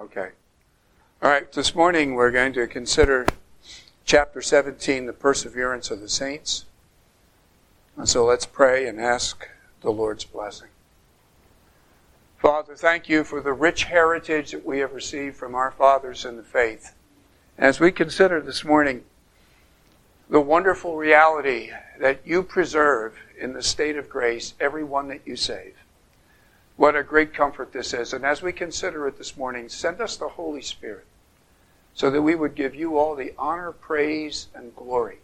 Okay. All right, this morning we're going to consider chapter 17, the perseverance of the saints. And so let's pray and ask the Lord's blessing. Father, thank you for the rich heritage that we have received from our fathers in the faith. As we consider this morning the wonderful reality that you preserve in the state of grace everyone that you save. What a great comfort this is. And as we consider it this morning, send us the Holy Spirit so that we would give you all the honor, praise, and glory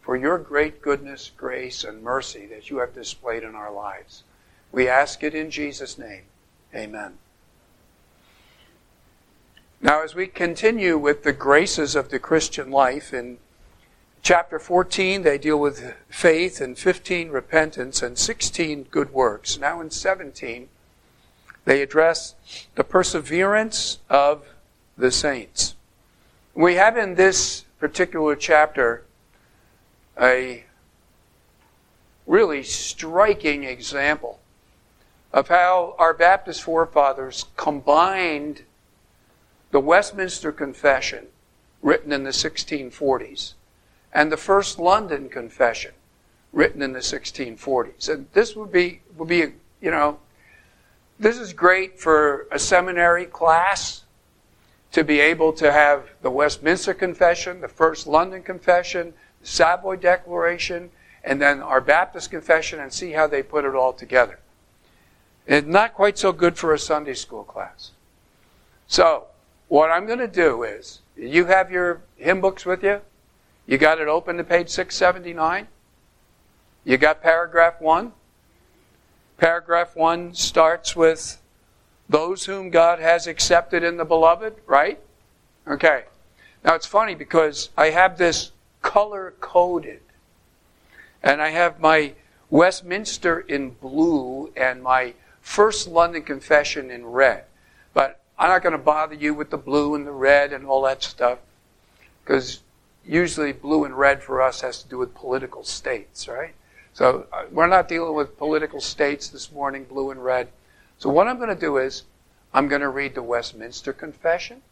for your great goodness, grace, and mercy that you have displayed in our lives. We ask it in Jesus' name. Amen. Now, as we continue with the graces of the Christian life, in chapter 14, they deal with faith, and 15, repentance, and 16, good works. Now, in 17, they address the perseverance of the saints. We have in this particular chapter a really striking example of how our Baptist forefathers combined the Westminster Confession, written in the 1640s, and the First London Confession, written in the 1640s. And this would be, would be, you know, this is great for a seminary class to be able to have the Westminster Confession, the First London Confession, the Savoy Declaration, and then our Baptist Confession and see how they put it all together. It's not quite so good for a Sunday school class. So, what I'm going to do is, you have your hymn books with you? You got it open to page 679? You got paragraph 1? Paragraph 1 starts with those whom God has accepted in the beloved, right? Okay. Now it's funny because I have this color coded. And I have my Westminster in blue and my First London Confession in red. But I'm not going to bother you with the blue and the red and all that stuff because usually blue and red for us has to do with political states, right? So uh, we're not dealing with political states this morning, blue and red. So what I'm going to do is I'm going to read the Westminster Confession.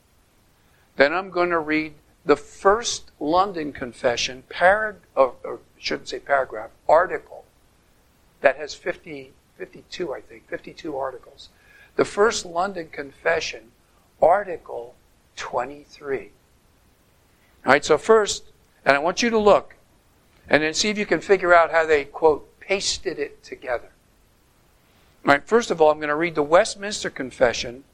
Then I'm going to read the first London Confession, parag- or, or shouldn't say paragraph, article that has 50, 52, I think, 52 articles. The first London Confession, Article 23. All right, so first, and I want you to look and then see if you can figure out how they, quote, pasted it together. All right, first of all, I'm going to read the Westminster Confession.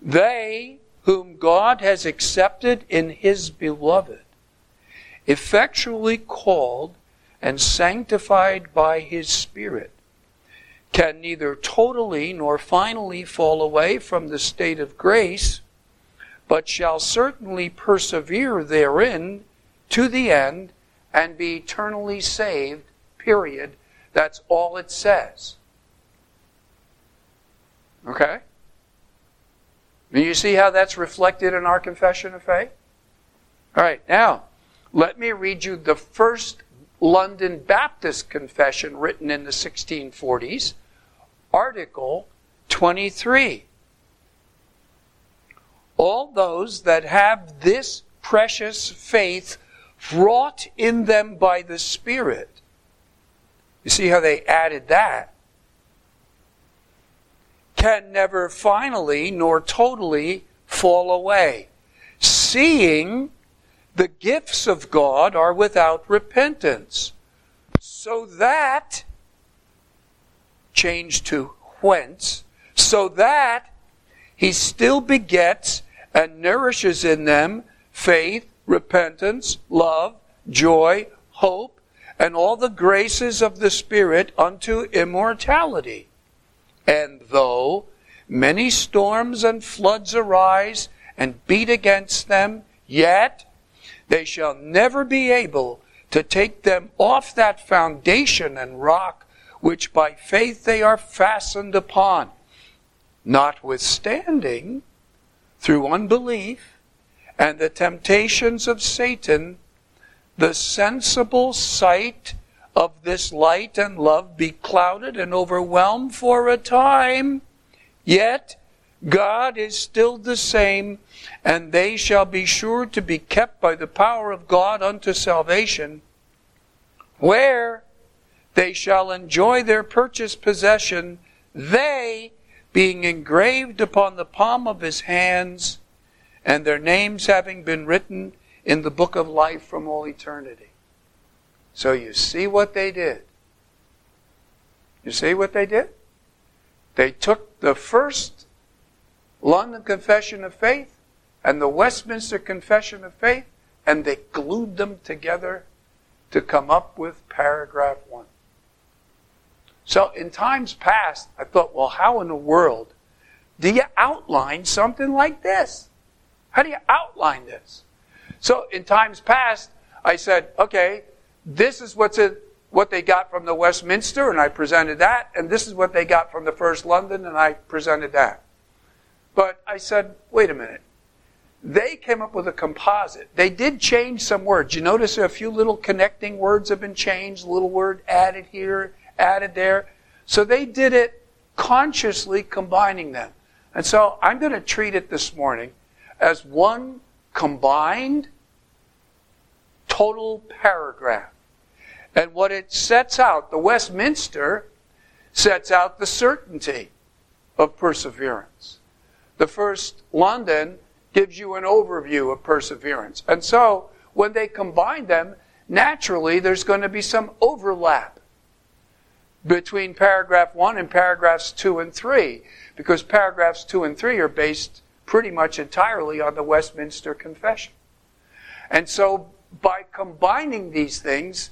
They whom God has accepted in his beloved, effectually called and sanctified by his Spirit, can neither totally nor finally fall away from the state of grace, but shall certainly persevere therein to the end and be eternally saved, period. That's all it says. Okay? Do you see how that's reflected in our confession of faith? All right, now, let me read you the first London Baptist confession written in the 1640s, Article 23. All those that have this precious faith wrought in them by the Spirit. You see how they added that? Can never finally nor totally fall away, seeing the gifts of God are without repentance, so that, change to whence, so that he still begets and nourishes in them faith, repentance, love, joy, hope, and all the graces of the Spirit unto immortality. And though many storms and floods arise and beat against them, yet they shall never be able to take them off that foundation and rock which by faith they are fastened upon. Notwithstanding, through unbelief, and the temptations of Satan, the sensible sight of this light and love be clouded and overwhelmed for a time, yet God is still the same, and they shall be sure to be kept by the power of God unto salvation, where they shall enjoy their purchased possession, they being engraved upon the palm of his hands, and their names having been written in the book of life from all eternity. So you see what they did. You see what they did? They took the first London Confession of Faith and the Westminster Confession of Faith and they glued them together to come up with paragraph one. So in times past, I thought, well, how in the world do you outline something like this? How do you outline this? So in times past, I said, okay, this is what's what they got from the Westminster, and I presented that, and this is what they got from the First London, and I presented that. But I said, wait a minute. They came up with a composite. They did change some words. You notice a few little connecting words have been changed, little word added here, added there. So they did it consciously combining them. And so I'm going to treat it this morning as one combined total paragraph. And what it sets out, the Westminster sets out the certainty of perseverance. The first London gives you an overview of perseverance. And so, when they combine them, naturally there's going to be some overlap between paragraph 1 and paragraphs 2 and 3, because paragraphs 2 and 3 are based pretty much entirely on the Westminster Confession. And so, by combining these things,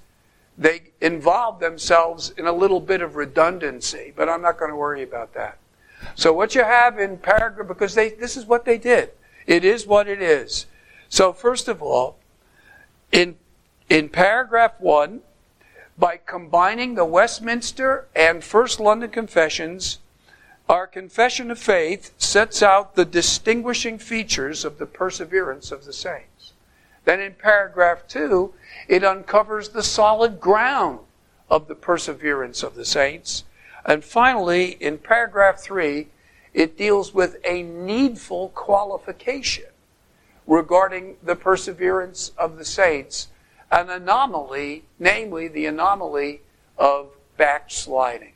they involve themselves in a little bit of redundancy, but I'm not going to worry about that. So what you have in paragraph, because they, this is what they did. It is what it is. So first of all, in, in paragraph one, by combining the Westminster and First London Confessions, our confession of faith sets out the distinguishing features of the perseverance of the saints. Then in paragraph two, it uncovers the solid ground of the perseverance of the saints. And finally, in paragraph three, it deals with a needful qualification regarding the perseverance of the saints, an anomaly, namely the anomaly of backsliding.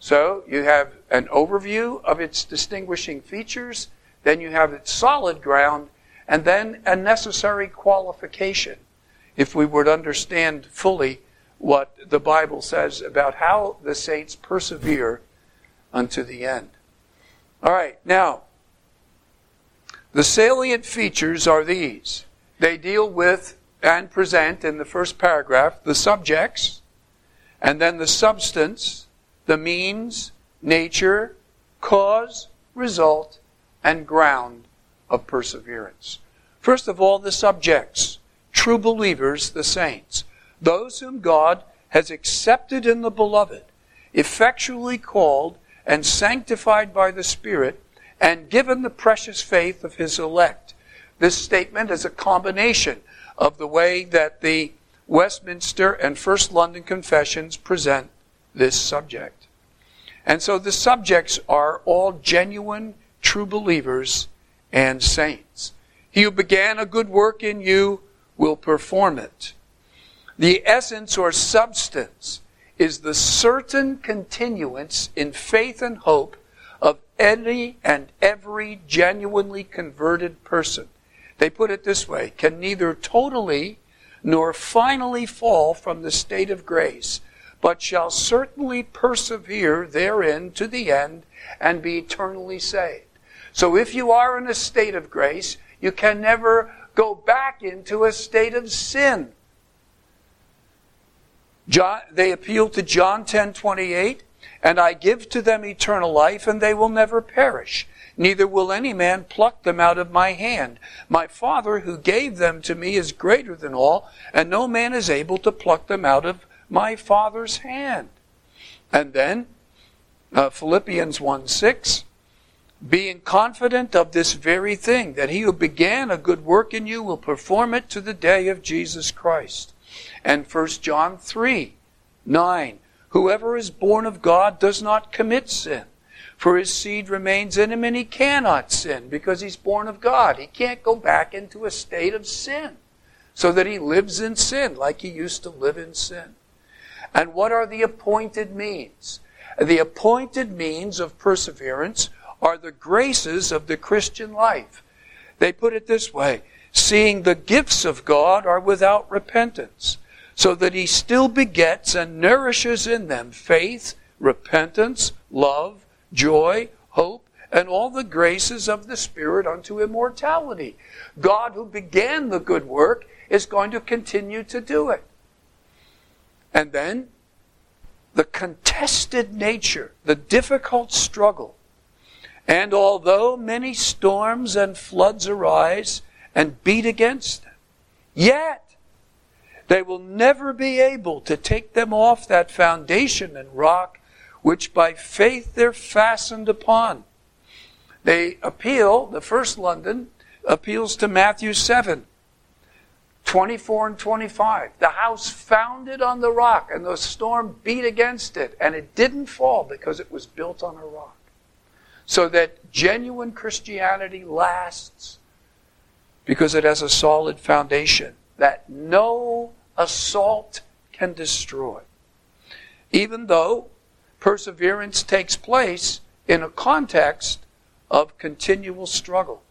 So you have an overview of its distinguishing features, then you have its solid ground, and then a necessary qualification if we would understand fully what the Bible says about how the saints persevere unto the end. All right, now, the salient features are these. They deal with and present in the first paragraph the subjects, and then the substance, the means, nature, cause, result, and ground of perseverance. First of all, the subjects, true believers, the saints those whom God has accepted in the beloved, effectually called and sanctified by the Spirit, and given the precious faith of his elect. This statement is a combination of the way that the Westminster and First London Confessions present this subject. And so the subjects are all genuine, true believers and saints. He who began a good work in you will perform it. The essence or substance is the certain continuance in faith and hope of any and every genuinely converted person. They put it this way can neither totally nor finally fall from the state of grace, but shall certainly persevere therein to the end and be eternally saved. So if you are in a state of grace, you can never go back into a state of sin. John, they appeal to John 10 28, and I give to them eternal life, and they will never perish. Neither will any man pluck them out of my hand. My Father who gave them to me is greater than all, and no man is able to pluck them out of my Father's hand. And then, uh, Philippians 1 6, being confident of this very thing, that he who began a good work in you will perform it to the day of Jesus Christ and 1 John 3 9. Whoever is born of God does not commit sin, For his seed remains in him and he cannot sin because he's born of God. He can't go back into a state of sin so that he lives in sin like he used to live in sin. And what are the appointed means? The appointed means of perseverance are the graces of the Christian life. They put it this way seeing the gifts of God are without repentance, so that he still begets and nourishes in them faith, repentance, love, joy, hope, and all the graces of the Spirit unto immortality. God, who began the good work, is going to continue to do it. And then, the contested nature, the difficult struggle. And although many storms and floods arise and beat against them, yet they will never be able to take them off that foundation and rock which by faith they're fastened upon. They appeal, the first London appeals to Matthew 7, 24 and 25. The house founded on the rock, and the storm beat against it, and it didn't fall because it was built on a rock. So that genuine Christianity lasts because it has a solid foundation that no assault can destroy. Even though perseverance takes place in a context of continual struggle.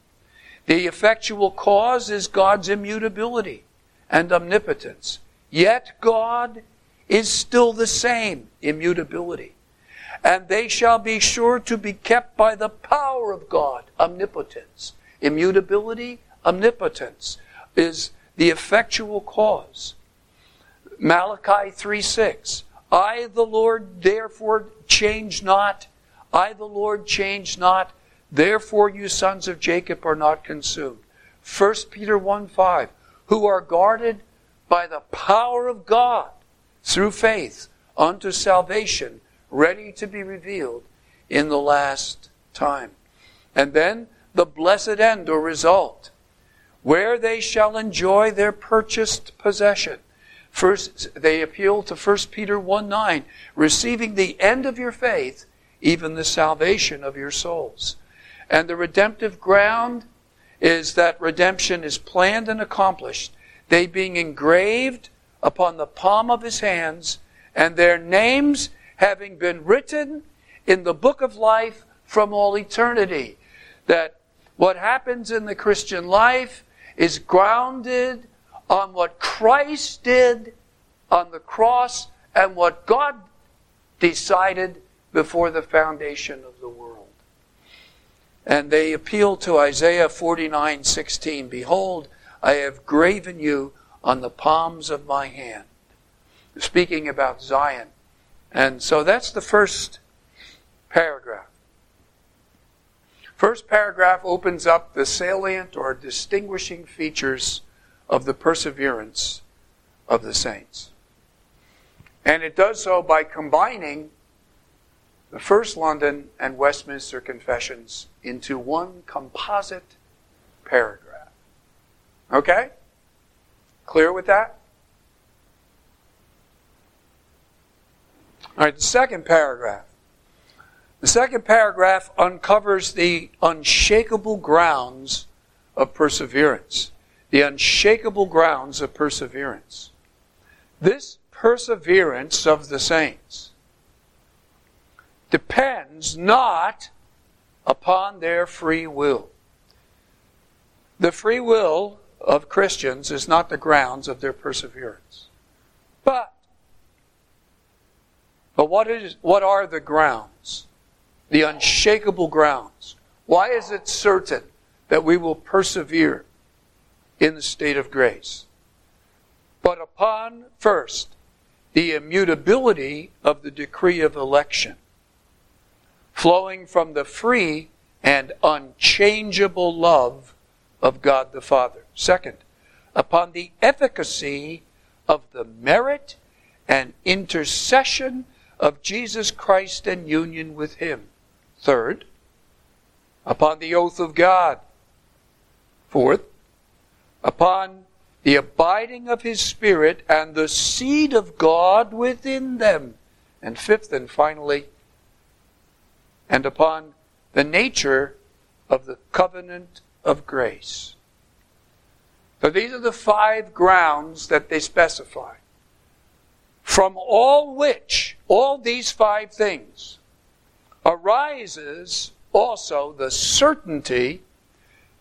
The effectual cause is God's immutability and omnipotence. Yet God is still the same immutability. And they shall be sure to be kept by the power of God, omnipotence. Immutability, omnipotence is the effectual cause. Malachi 3 6. I, the Lord, therefore change not. I, the Lord, change not. Therefore, you sons of Jacob are not consumed. 1 Peter 1 5. Who are guarded by the power of God through faith unto salvation, ready to be revealed in the last time. And then the blessed end or result, where they shall enjoy their purchased possession. First, they appeal to 1 Peter 1 9, receiving the end of your faith, even the salvation of your souls. And the redemptive ground is that redemption is planned and accomplished, they being engraved upon the palm of his hands, and their names having been written in the book of life from all eternity. That what happens in the Christian life is grounded on what Christ did on the cross and what God decided before the foundation of the world. And they appeal to Isaiah 49:16, "Behold, I have graven you on the palms of my hand." Speaking about Zion. And so that's the first paragraph. First paragraph opens up the salient or distinguishing features of the perseverance of the saints. And it does so by combining the First London and Westminster Confessions into one composite paragraph. Okay? Clear with that? All right, the second paragraph. The second paragraph uncovers the unshakable grounds of perseverance the unshakable grounds of perseverance. This perseverance of the saints depends not upon their free will. The free will of Christians is not the grounds of their perseverance. But, but what, is, what are the grounds? The unshakable grounds. Why is it certain that we will persevere in the state of grace. But upon, first, the immutability of the decree of election, flowing from the free and unchangeable love of God the Father. Second, upon the efficacy of the merit and intercession of Jesus Christ and union with Him. Third, upon the oath of God. Fourth, upon the abiding of his Spirit and the seed of God within them. And fifth and finally, and upon the nature of the covenant of grace. So these are the five grounds that they specify. From all which, all these five things, arises also the certainty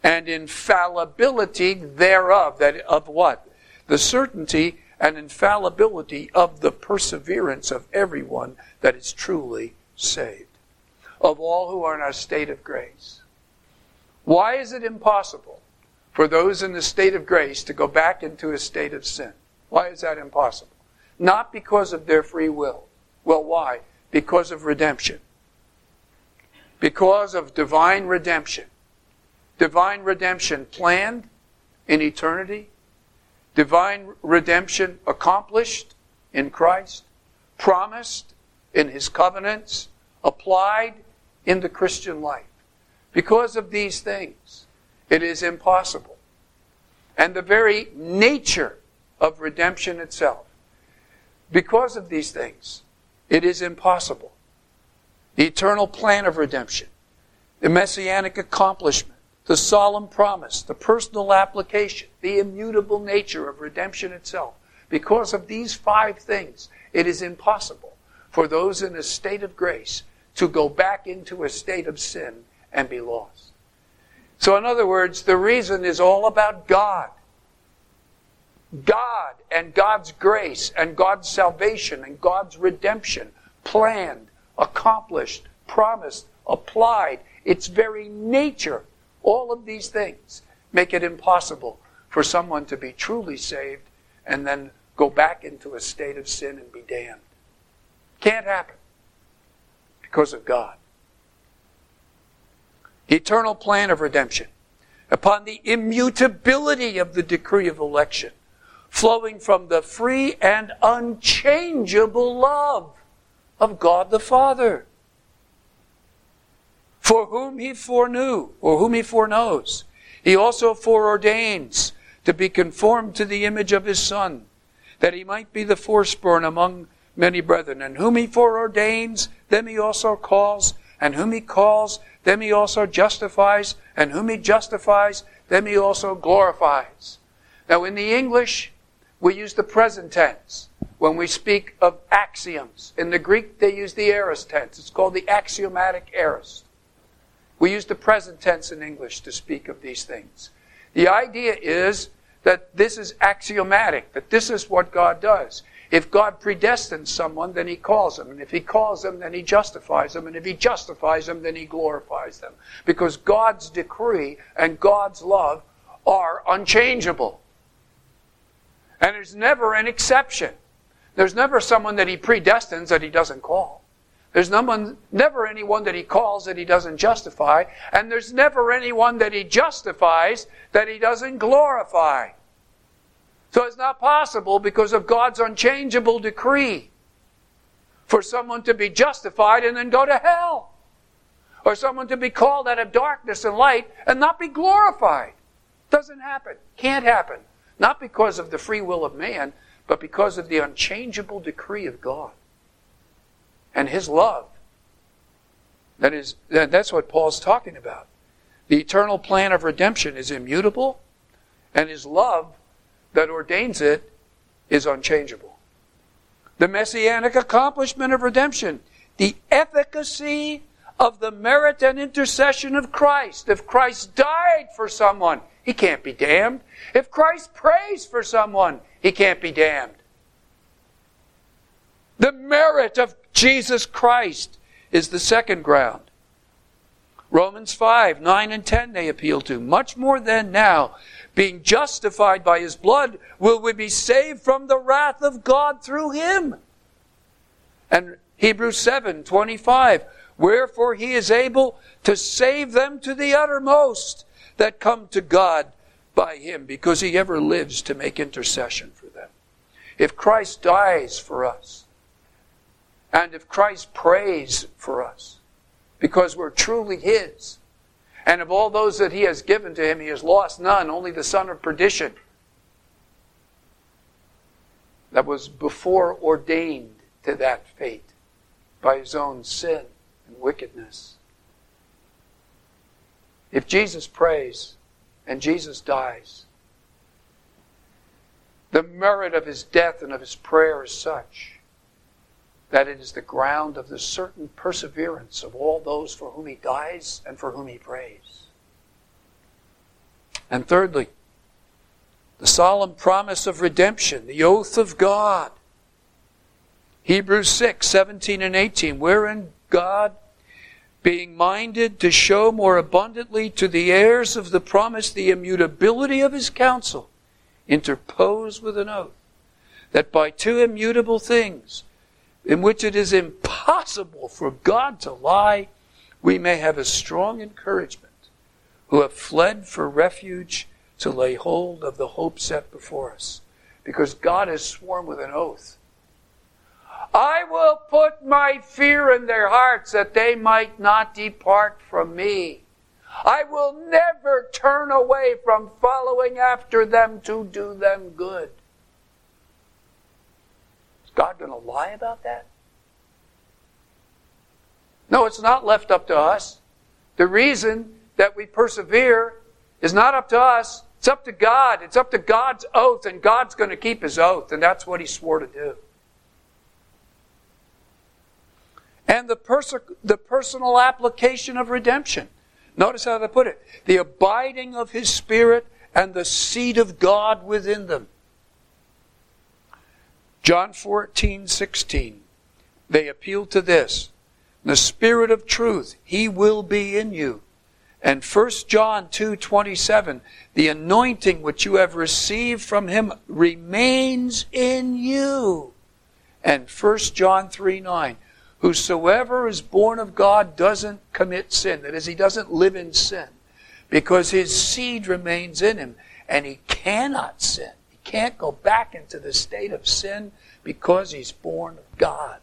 and infallibility thereof. That of what? The certainty and infallibility of the perseverance of everyone that is truly saved. Of all who are in a state of grace. Why is it impossible for those in the state of grace to go back into a state of sin? Why is that impossible? Not because of their free will. Well, why? Because of redemption. Because of divine redemption. Divine redemption planned in eternity. Divine redemption accomplished in Christ. Promised in His covenants. Applied in the Christian life. Because of these things, it is impossible. And the very nature of redemption itself, because of these things, it is impossible. The eternal plan of redemption, the messianic accomplishment, the solemn promise, the personal application, the immutable nature of redemption itself. Because of these five things, it is impossible for those in a state of grace to go back into a state of sin and be lost. So, in other words, the reason is all about God. God and God's grace and God's salvation and God's redemption, planned, accomplished, promised, applied, its very nature, all of these things make it impossible for someone to be truly saved and then go back into a state of sin and be damned. Can't happen because of God. The eternal plan of redemption, upon the immutability of the decree of election, flowing from the free and unchangeable love of God the Father, for whom he foreknew, or whom he foreknows, he also foreordains to be conformed to the image of his Son, that he might be the firstborn among many brethren. And whom he foreordains, them he also calls, and whom he calls, them he also justifies, and whom he justifies, them he also glorifies. Now, in the English, we use the present tense when we speak of axioms. In the Greek, they use the aorist tense. It's called the axiomatic aorist. We use the present tense in English to speak of these things. The idea is that this is axiomatic, that this is what God does. If God predestines someone, then He calls them. And if He calls them, then He justifies them. And if He justifies them, then He glorifies them. Because God's decree and God's love are unchangeable. And there's never an exception. There's never someone that He predestines that He doesn't call. There's never anyone that He calls that He doesn't justify. And there's never anyone that He justifies that He doesn't glorify. So it's not possible because of God's unchangeable decree for someone to be justified and then go to hell. Or someone to be called out of darkness and light and not be glorified. Doesn't happen. Can't happen. Not because of the free will of man, but because of the unchangeable decree of God and His love. That is, that's what Paul's talking about. The eternal plan of redemption is immutable, and His love that ordains it is unchangeable. The messianic accomplishment of redemption, the efficacy of the merit and intercession of Christ. If Christ died for someone, he can't be damned. If Christ prays for someone, he can't be damned. The merit of Jesus Christ is the second ground. Romans 5, 9 and 10 they appeal to. Much more than now, being justified by his blood, will we be saved from the wrath of God through him. And Hebrews 7 25, wherefore he is able to save them to the uttermost that come to God by him, because he ever lives to make intercession for them. If Christ dies for us, and if Christ prays for us, because we're truly his, and of all those that he has given to him, he has lost none, only the son of perdition. That was before ordained to that fate by his own sin and wickedness. If Jesus prays and Jesus dies, the merit of his death and of his prayer is such that it is the ground of the certain perseverance of all those for whom he dies and for whom he prays. And thirdly, the solemn promise of redemption, the oath of God. Hebrews 6, 17 and 18, wherein God being minded to show more abundantly to the heirs of the promise the immutability of his counsel, interposed with an oath, that by two immutable things, in which it is impossible for God to lie, we may have a strong encouragement, who have fled for refuge to lay hold of the hope set before us. Because God has sworn with an oath I will put my fear in their hearts that they might not depart from me. I will never turn away from following after them to do them good. God going to lie about that? No, it's not left up to us. The reason that we persevere is not up to us. It's up to God. It's up to God's oath, and God's going to keep his oath, and that's what he swore to do. and the, pers- the personal application of redemption. Notice how they put it the abiding of His Spirit and the seed of God within them. John 14, 16. They appeal to this. The Spirit of truth, He will be in you. And 1 John 2, 27. The anointing which you have received from Him remains in you. And 1 John 3, 9. Whosoever is born of God doesn't commit sin. That is, he doesn't live in sin because his seed remains in him and he cannot sin. Can't go back into the state of sin because he's born of God.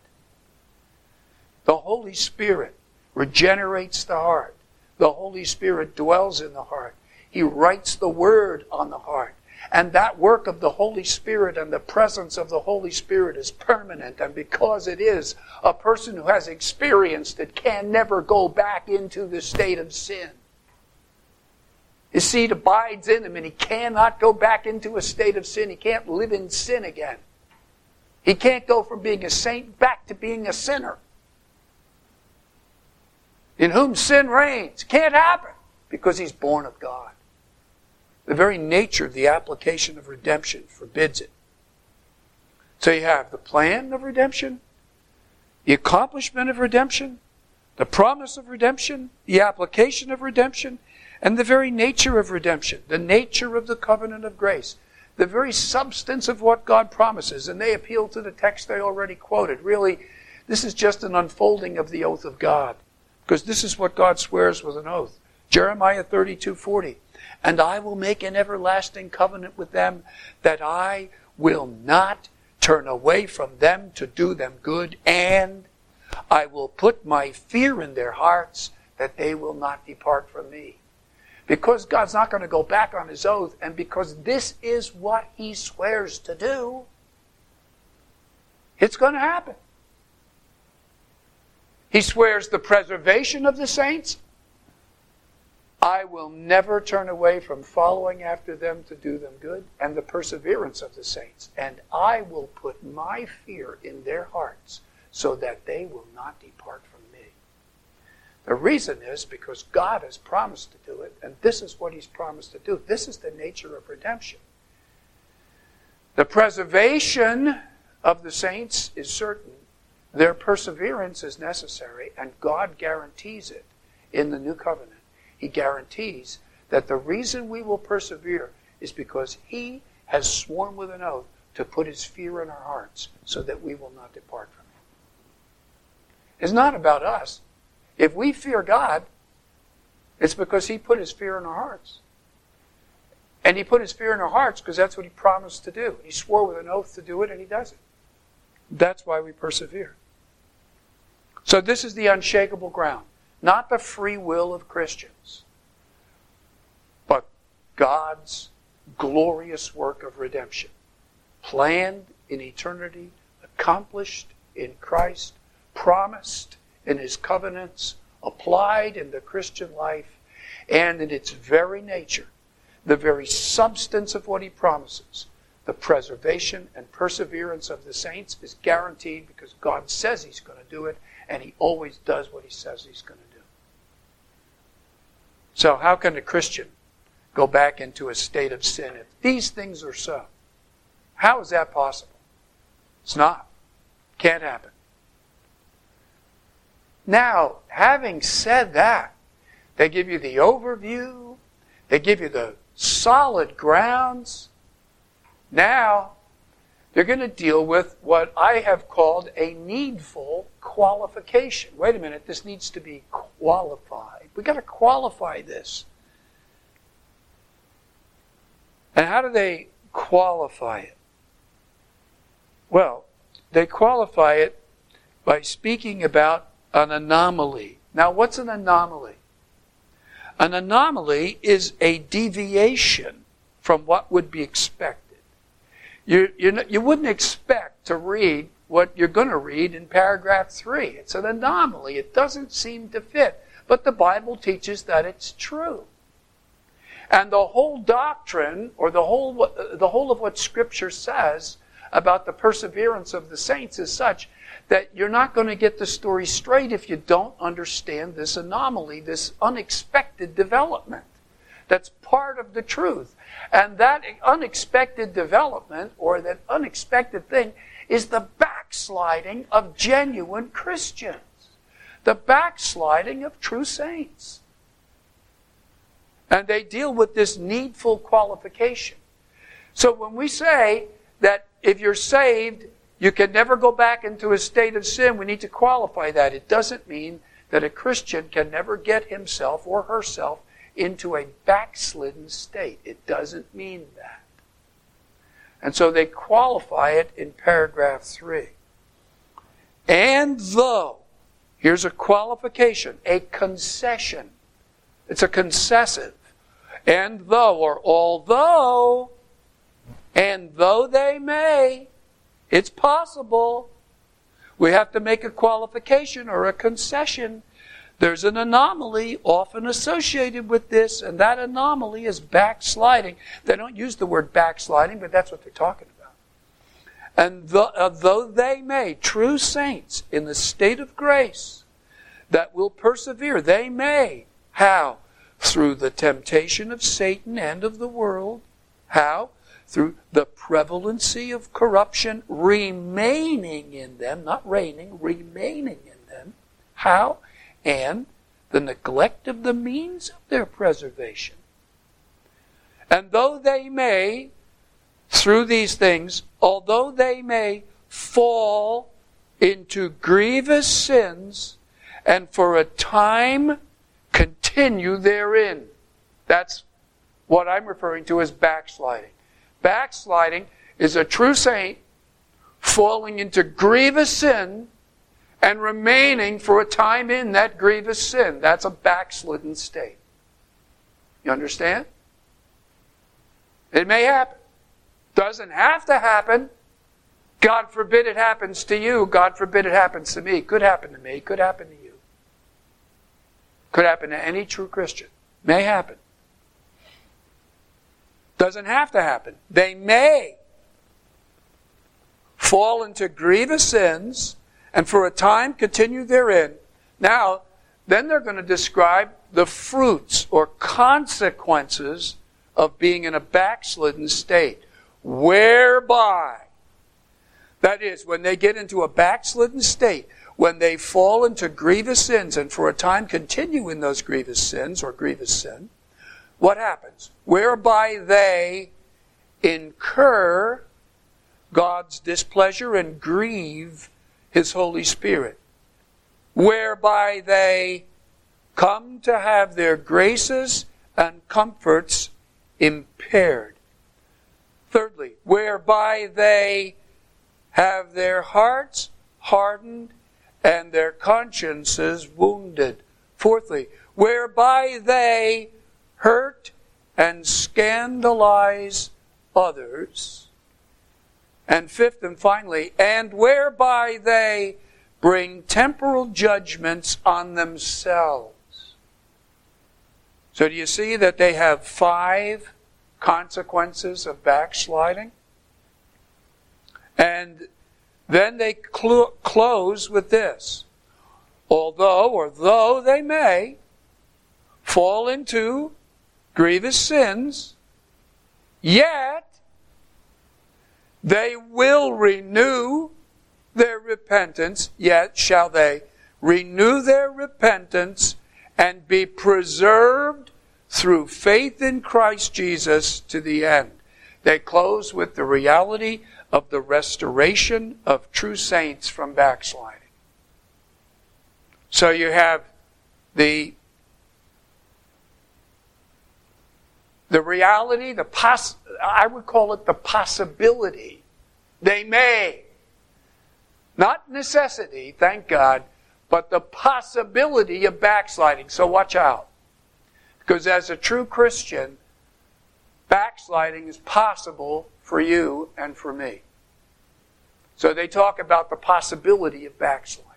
The Holy Spirit regenerates the heart. The Holy Spirit dwells in the heart. He writes the word on the heart. And that work of the Holy Spirit and the presence of the Holy Spirit is permanent. And because it is, a person who has experienced it can never go back into the state of sin. His seed abides in him and he cannot go back into a state of sin. He can't live in sin again. He can't go from being a saint back to being a sinner. In whom sin reigns. Can't happen because he's born of God. The very nature of the application of redemption forbids it. So you have the plan of redemption, the accomplishment of redemption, the promise of redemption, the application of redemption, and the very nature of redemption, the nature of the covenant of grace, the very substance of what God promises. And they appeal to the text they already quoted. Really, this is just an unfolding of the oath of God, because this is what God swears with an oath. Jeremiah 32 40 and I will make an everlasting covenant with them that I will not turn away from them to do them good, and I will put my fear in their hearts that they will not depart from me. Because God's not going to go back on his oath, and because this is what he swears to do, it's going to happen. He swears the preservation of the saints I will never turn away from following after them to do them good and the perseverance of the saints. And I will put my fear in their hearts so that they will not depart from. The reason is because God has promised to do it, and this is what He's promised to do. This is the nature of redemption. The preservation of the saints is certain, their perseverance is necessary, and God guarantees it in the new covenant. He guarantees that the reason we will persevere is because He has sworn with an oath to put His fear in our hearts so that we will not depart from Him. It's not about us. If we fear God, it's because He put His fear in our hearts. And He put His fear in our hearts because that's what He promised to do. He swore with an oath to do it, and He does it. That's why we persevere. So, this is the unshakable ground not the free will of Christians, but God's glorious work of redemption, planned in eternity, accomplished in Christ, promised in His covenants, applied in the Christian life, and in its very nature, the very substance of what he promises, the preservation and perseverance of the saints is guaranteed because God says he's going to do it, and he always does what he says he's going to do. So, how can a Christian go back into a state of sin if these things are so? How is that possible? It's not. Can't happen. Now, having said that, they give you the overview, they give you the solid grounds. Now, they're going to deal with what I have called a needful qualification. Wait a minute, this needs to be qualified. We've got to qualify this. And how do they qualify it? Well, they qualify it by speaking about an anomaly. Now, what's an anomaly? An anomaly is a deviation from what would be expected. You, you, you wouldn't expect to read what you're going to read in paragraph 3. It's an anomaly. It doesn't seem to fit. But the Bible teaches that it's true. And the whole doctrine, or the whole, the whole of what Scripture says about the perseverance of the saints, is such that you're not going to get the story straight if you don't understand this anomaly, this unexpected development. That's part of the truth. And that unexpected development, or that unexpected thing, is the backsliding of genuine Christians, the backsliding of true saints. And they deal with this needful qualification. So when we say that if you're saved, you can never go back into a state of sin. We need to qualify that. It doesn't mean that a Christian can never get himself or herself into a backslidden state. It doesn't mean that. And so they qualify it in paragraph 3. And though, here's a qualification, a concession. It's a concessive. And though, or although, and though they may, it's possible. We have to make a qualification or a concession. There's an anomaly often associated with this, and that anomaly is backsliding. They don't use the word backsliding, but that's what they're talking about. And though, uh, though they may, true saints in the state of grace that will persevere, they may. How? Through the temptation of Satan and of the world. How? Through the prevalency of corruption remaining in them, not reigning, remaining in them. How? And the neglect of the means of their preservation. And though they may, through these things, although they may fall into grievous sins and for a time continue therein. That's what I'm referring to as backsliding. Backsliding is a true saint falling into grievous sin and remaining for a time in that grievous sin. That's a backslidden state. You understand? It may happen. Doesn't have to happen. God forbid it happens to you. God forbid it happens to me. Could happen to me. Could happen to you. Could happen to any true Christian. May happen. Doesn't have to happen. They may fall into grievous sins and for a time continue therein. Now, then they're going to describe the fruits or consequences of being in a backslidden state. Whereby, that is, when they get into a backslidden state, when they fall into grievous sins and for a time continue in those grievous sins or grievous sin, what happens? Whereby they incur God's displeasure and grieve His Holy Spirit. Whereby they come to have their graces and comforts impaired. Thirdly, whereby they have their hearts hardened and their consciences wounded. Fourthly, whereby they hurt and scandalize others. And fifth and finally, and whereby they bring temporal judgments on themselves. So do you see that they have five consequences of backsliding? And then they cl- close with this. Although, or though they may, fall into grievous sins, yet they will renew their repentance, yet shall they renew their repentance and be preserved through faith in Christ Jesus to the end. They close with the reality of the restoration of true saints from backsliding. So you have the the reality, the poss I would call it the possibility. They may. Not necessity, thank God, but the possibility of backsliding. So watch out. Because as a true Christian, backsliding is possible for you and for me. So they talk about the possibility of backsliding.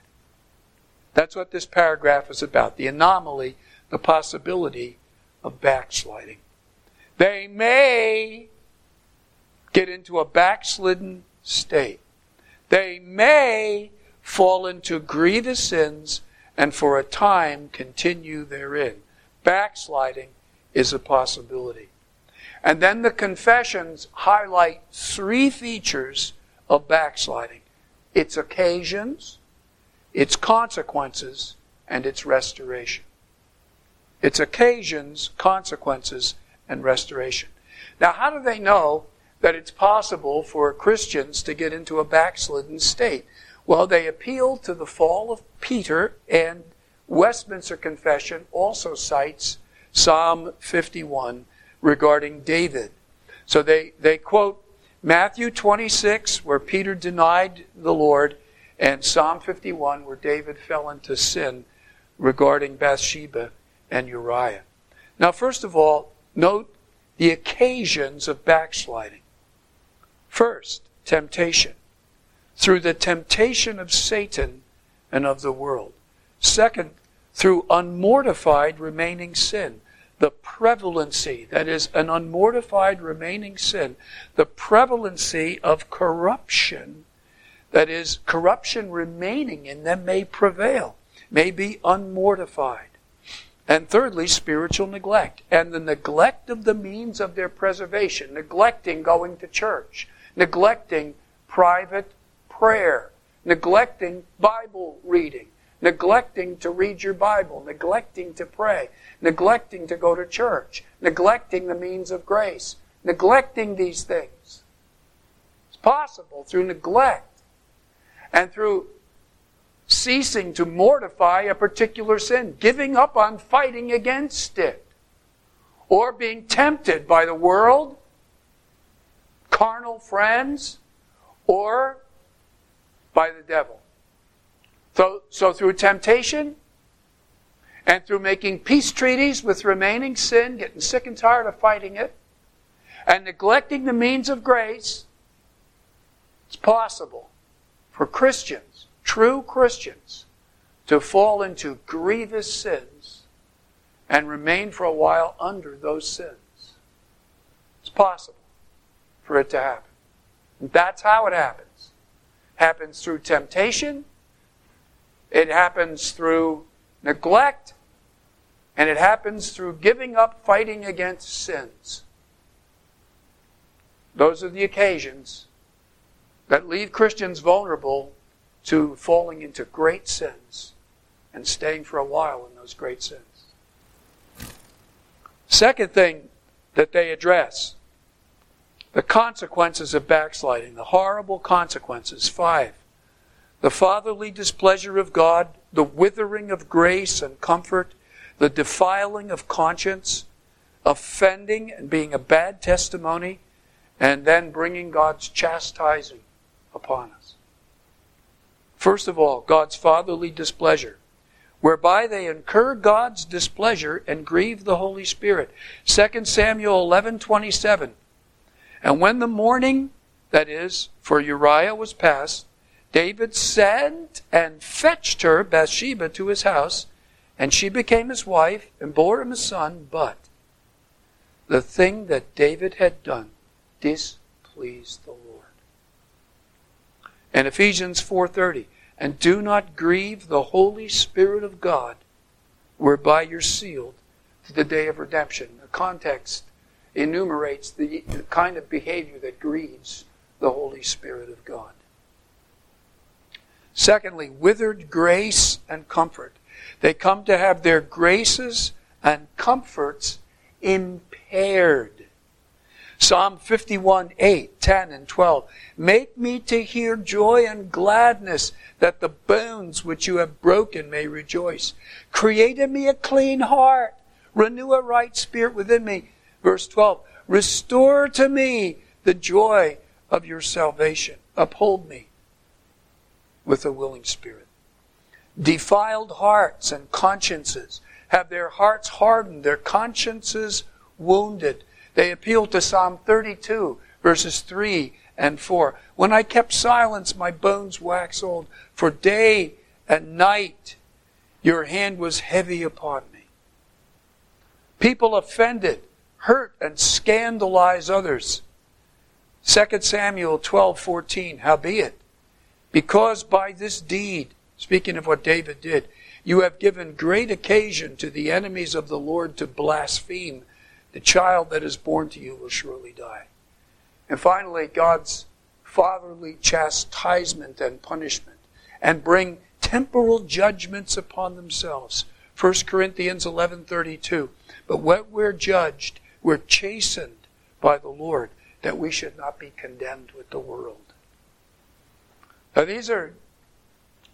That's what this paragraph is about the anomaly, the possibility of backsliding. They may get into a backslidden state. They may fall into grievous sins and for a time continue therein. Backsliding is a possibility. And then the confessions highlight three features of backsliding its occasions, its consequences, and its restoration. Its occasions, consequences, and restoration. Now, how do they know that it's possible for Christians to get into a backslidden state? Well, they appeal to the fall of Peter, and Westminster Confession also cites Psalm 51 regarding David. So they, they quote Matthew 26, where Peter denied the Lord, and Psalm 51, where David fell into sin regarding Bathsheba and Uriah. Now, first of all, note the occasions of backsliding. First, temptation. Through the temptation of Satan and of the world. Second, through unmortified remaining sin. The prevalency, that is, an unmortified remaining sin, the prevalency of corruption, that is, corruption remaining in them may prevail, may be unmortified. And thirdly, spiritual neglect. And the neglect of the means of their preservation, neglecting going to church, neglecting private prayer, neglecting Bible reading, neglecting to read your Bible, neglecting to pray, neglecting to go to church, neglecting the means of grace, neglecting these things. It's possible through neglect and through ceasing to mortify a particular sin, giving up on fighting against it, or being tempted by the world, carnal friends, or by the devil. So, so through temptation and through making peace treaties with remaining sin, getting sick and tired of fighting it, and neglecting the means of grace, it's possible for Christians true Christians to fall into grievous sins and remain for a while under those sins. It's possible for it to happen. And that's how it happens. It happens through temptation, it happens through neglect, and it happens through giving up fighting against sins. Those are the occasions that leave Christians vulnerable to falling into great sins and staying for a while in those great sins. Second thing that they address the consequences of backsliding, the horrible consequences. Five, the fatherly displeasure of God, the withering of grace and comfort, the defiling of conscience, offending and being a bad testimony, and then bringing God's chastising upon us. First of all, God's fatherly displeasure, whereby they incur God's displeasure and grieve the Holy Spirit. 2 Samuel 11:27. And when the mourning, that is, for Uriah was past, David sent and fetched her, Bathsheba, to his house, And she became his wife and bore him a son, but the thing that David had done displeased the Lord. And Ephesians 4:30, and do not grieve the Holy Spirit of God, whereby you're sealed to the day of redemption. The context enumerates the, the kind of behavior that grieves the Holy Spirit of God. Secondly, withered grace and comfort. They come to have their graces and comforts impaired. Psalm 51, 8, 10, and 12. Make me to hear joy and gladness, that the bones which you have broken may rejoice. Create in me a clean heart. Renew a right spirit within me. Verse 12. Restore to me the joy of your salvation. Uphold me with a willing spirit. Defiled hearts and consciences have their hearts hardened, their consciences wounded. They appeal to Psalm 32, verses 3 and 4. When I kept silence, my bones waxed old. For day and night your hand was heavy upon me. People offended, hurt, and scandalize others. 2 Samuel 12:14 Howbeit because by this deed speaking of what David did you have given great occasion to the enemies of the Lord to blaspheme the child that is born to you will surely die. And finally God's fatherly chastisement and punishment and bring temporal judgments upon themselves. 1 Corinthians 11:32 But when we're judged we're chastened by the Lord that we should not be condemned with the world. Now, these are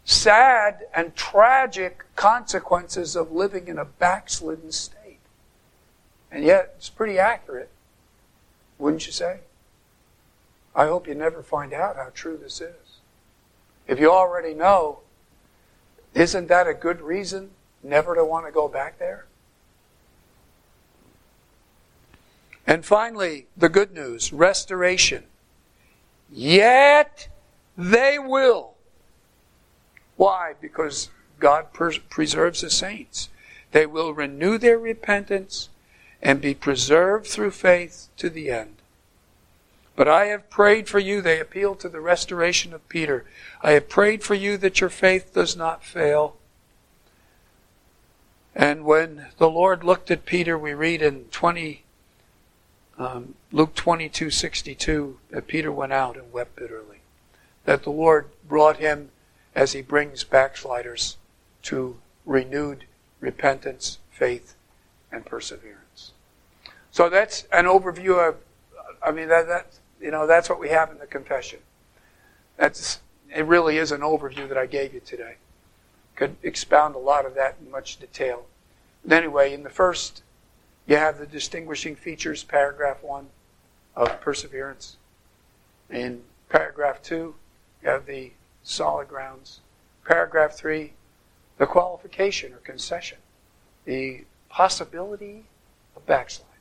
sad and tragic consequences of living in a backslidden state. And yet, it's pretty accurate, wouldn't you say? I hope you never find out how true this is. If you already know, isn't that a good reason never to want to go back there? And finally, the good news restoration. Yet they will. Why? Because God pers- preserves the saints. They will renew their repentance and be preserved through faith to the end. But I have prayed for you, they appeal to the restoration of Peter. I have prayed for you that your faith does not fail. And when the Lord looked at Peter, we read in 20, um, Luke 22, 62, that Peter went out and wept bitterly. That the Lord brought him as he brings backsliders to renewed repentance, faith, and perseverance. So that's an overview of, I mean, that, that you know, that's what we have in the confession. That's, it really is an overview that I gave you today. Could expound a lot of that in much detail. But anyway, in the first you have the distinguishing features, paragraph one, of perseverance. In paragraph two, you have the solid grounds. Paragraph three, the qualification or concession, the possibility of backsliding.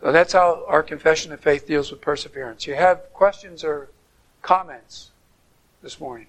So that's how our confession of faith deals with perseverance. You have questions or comments this morning?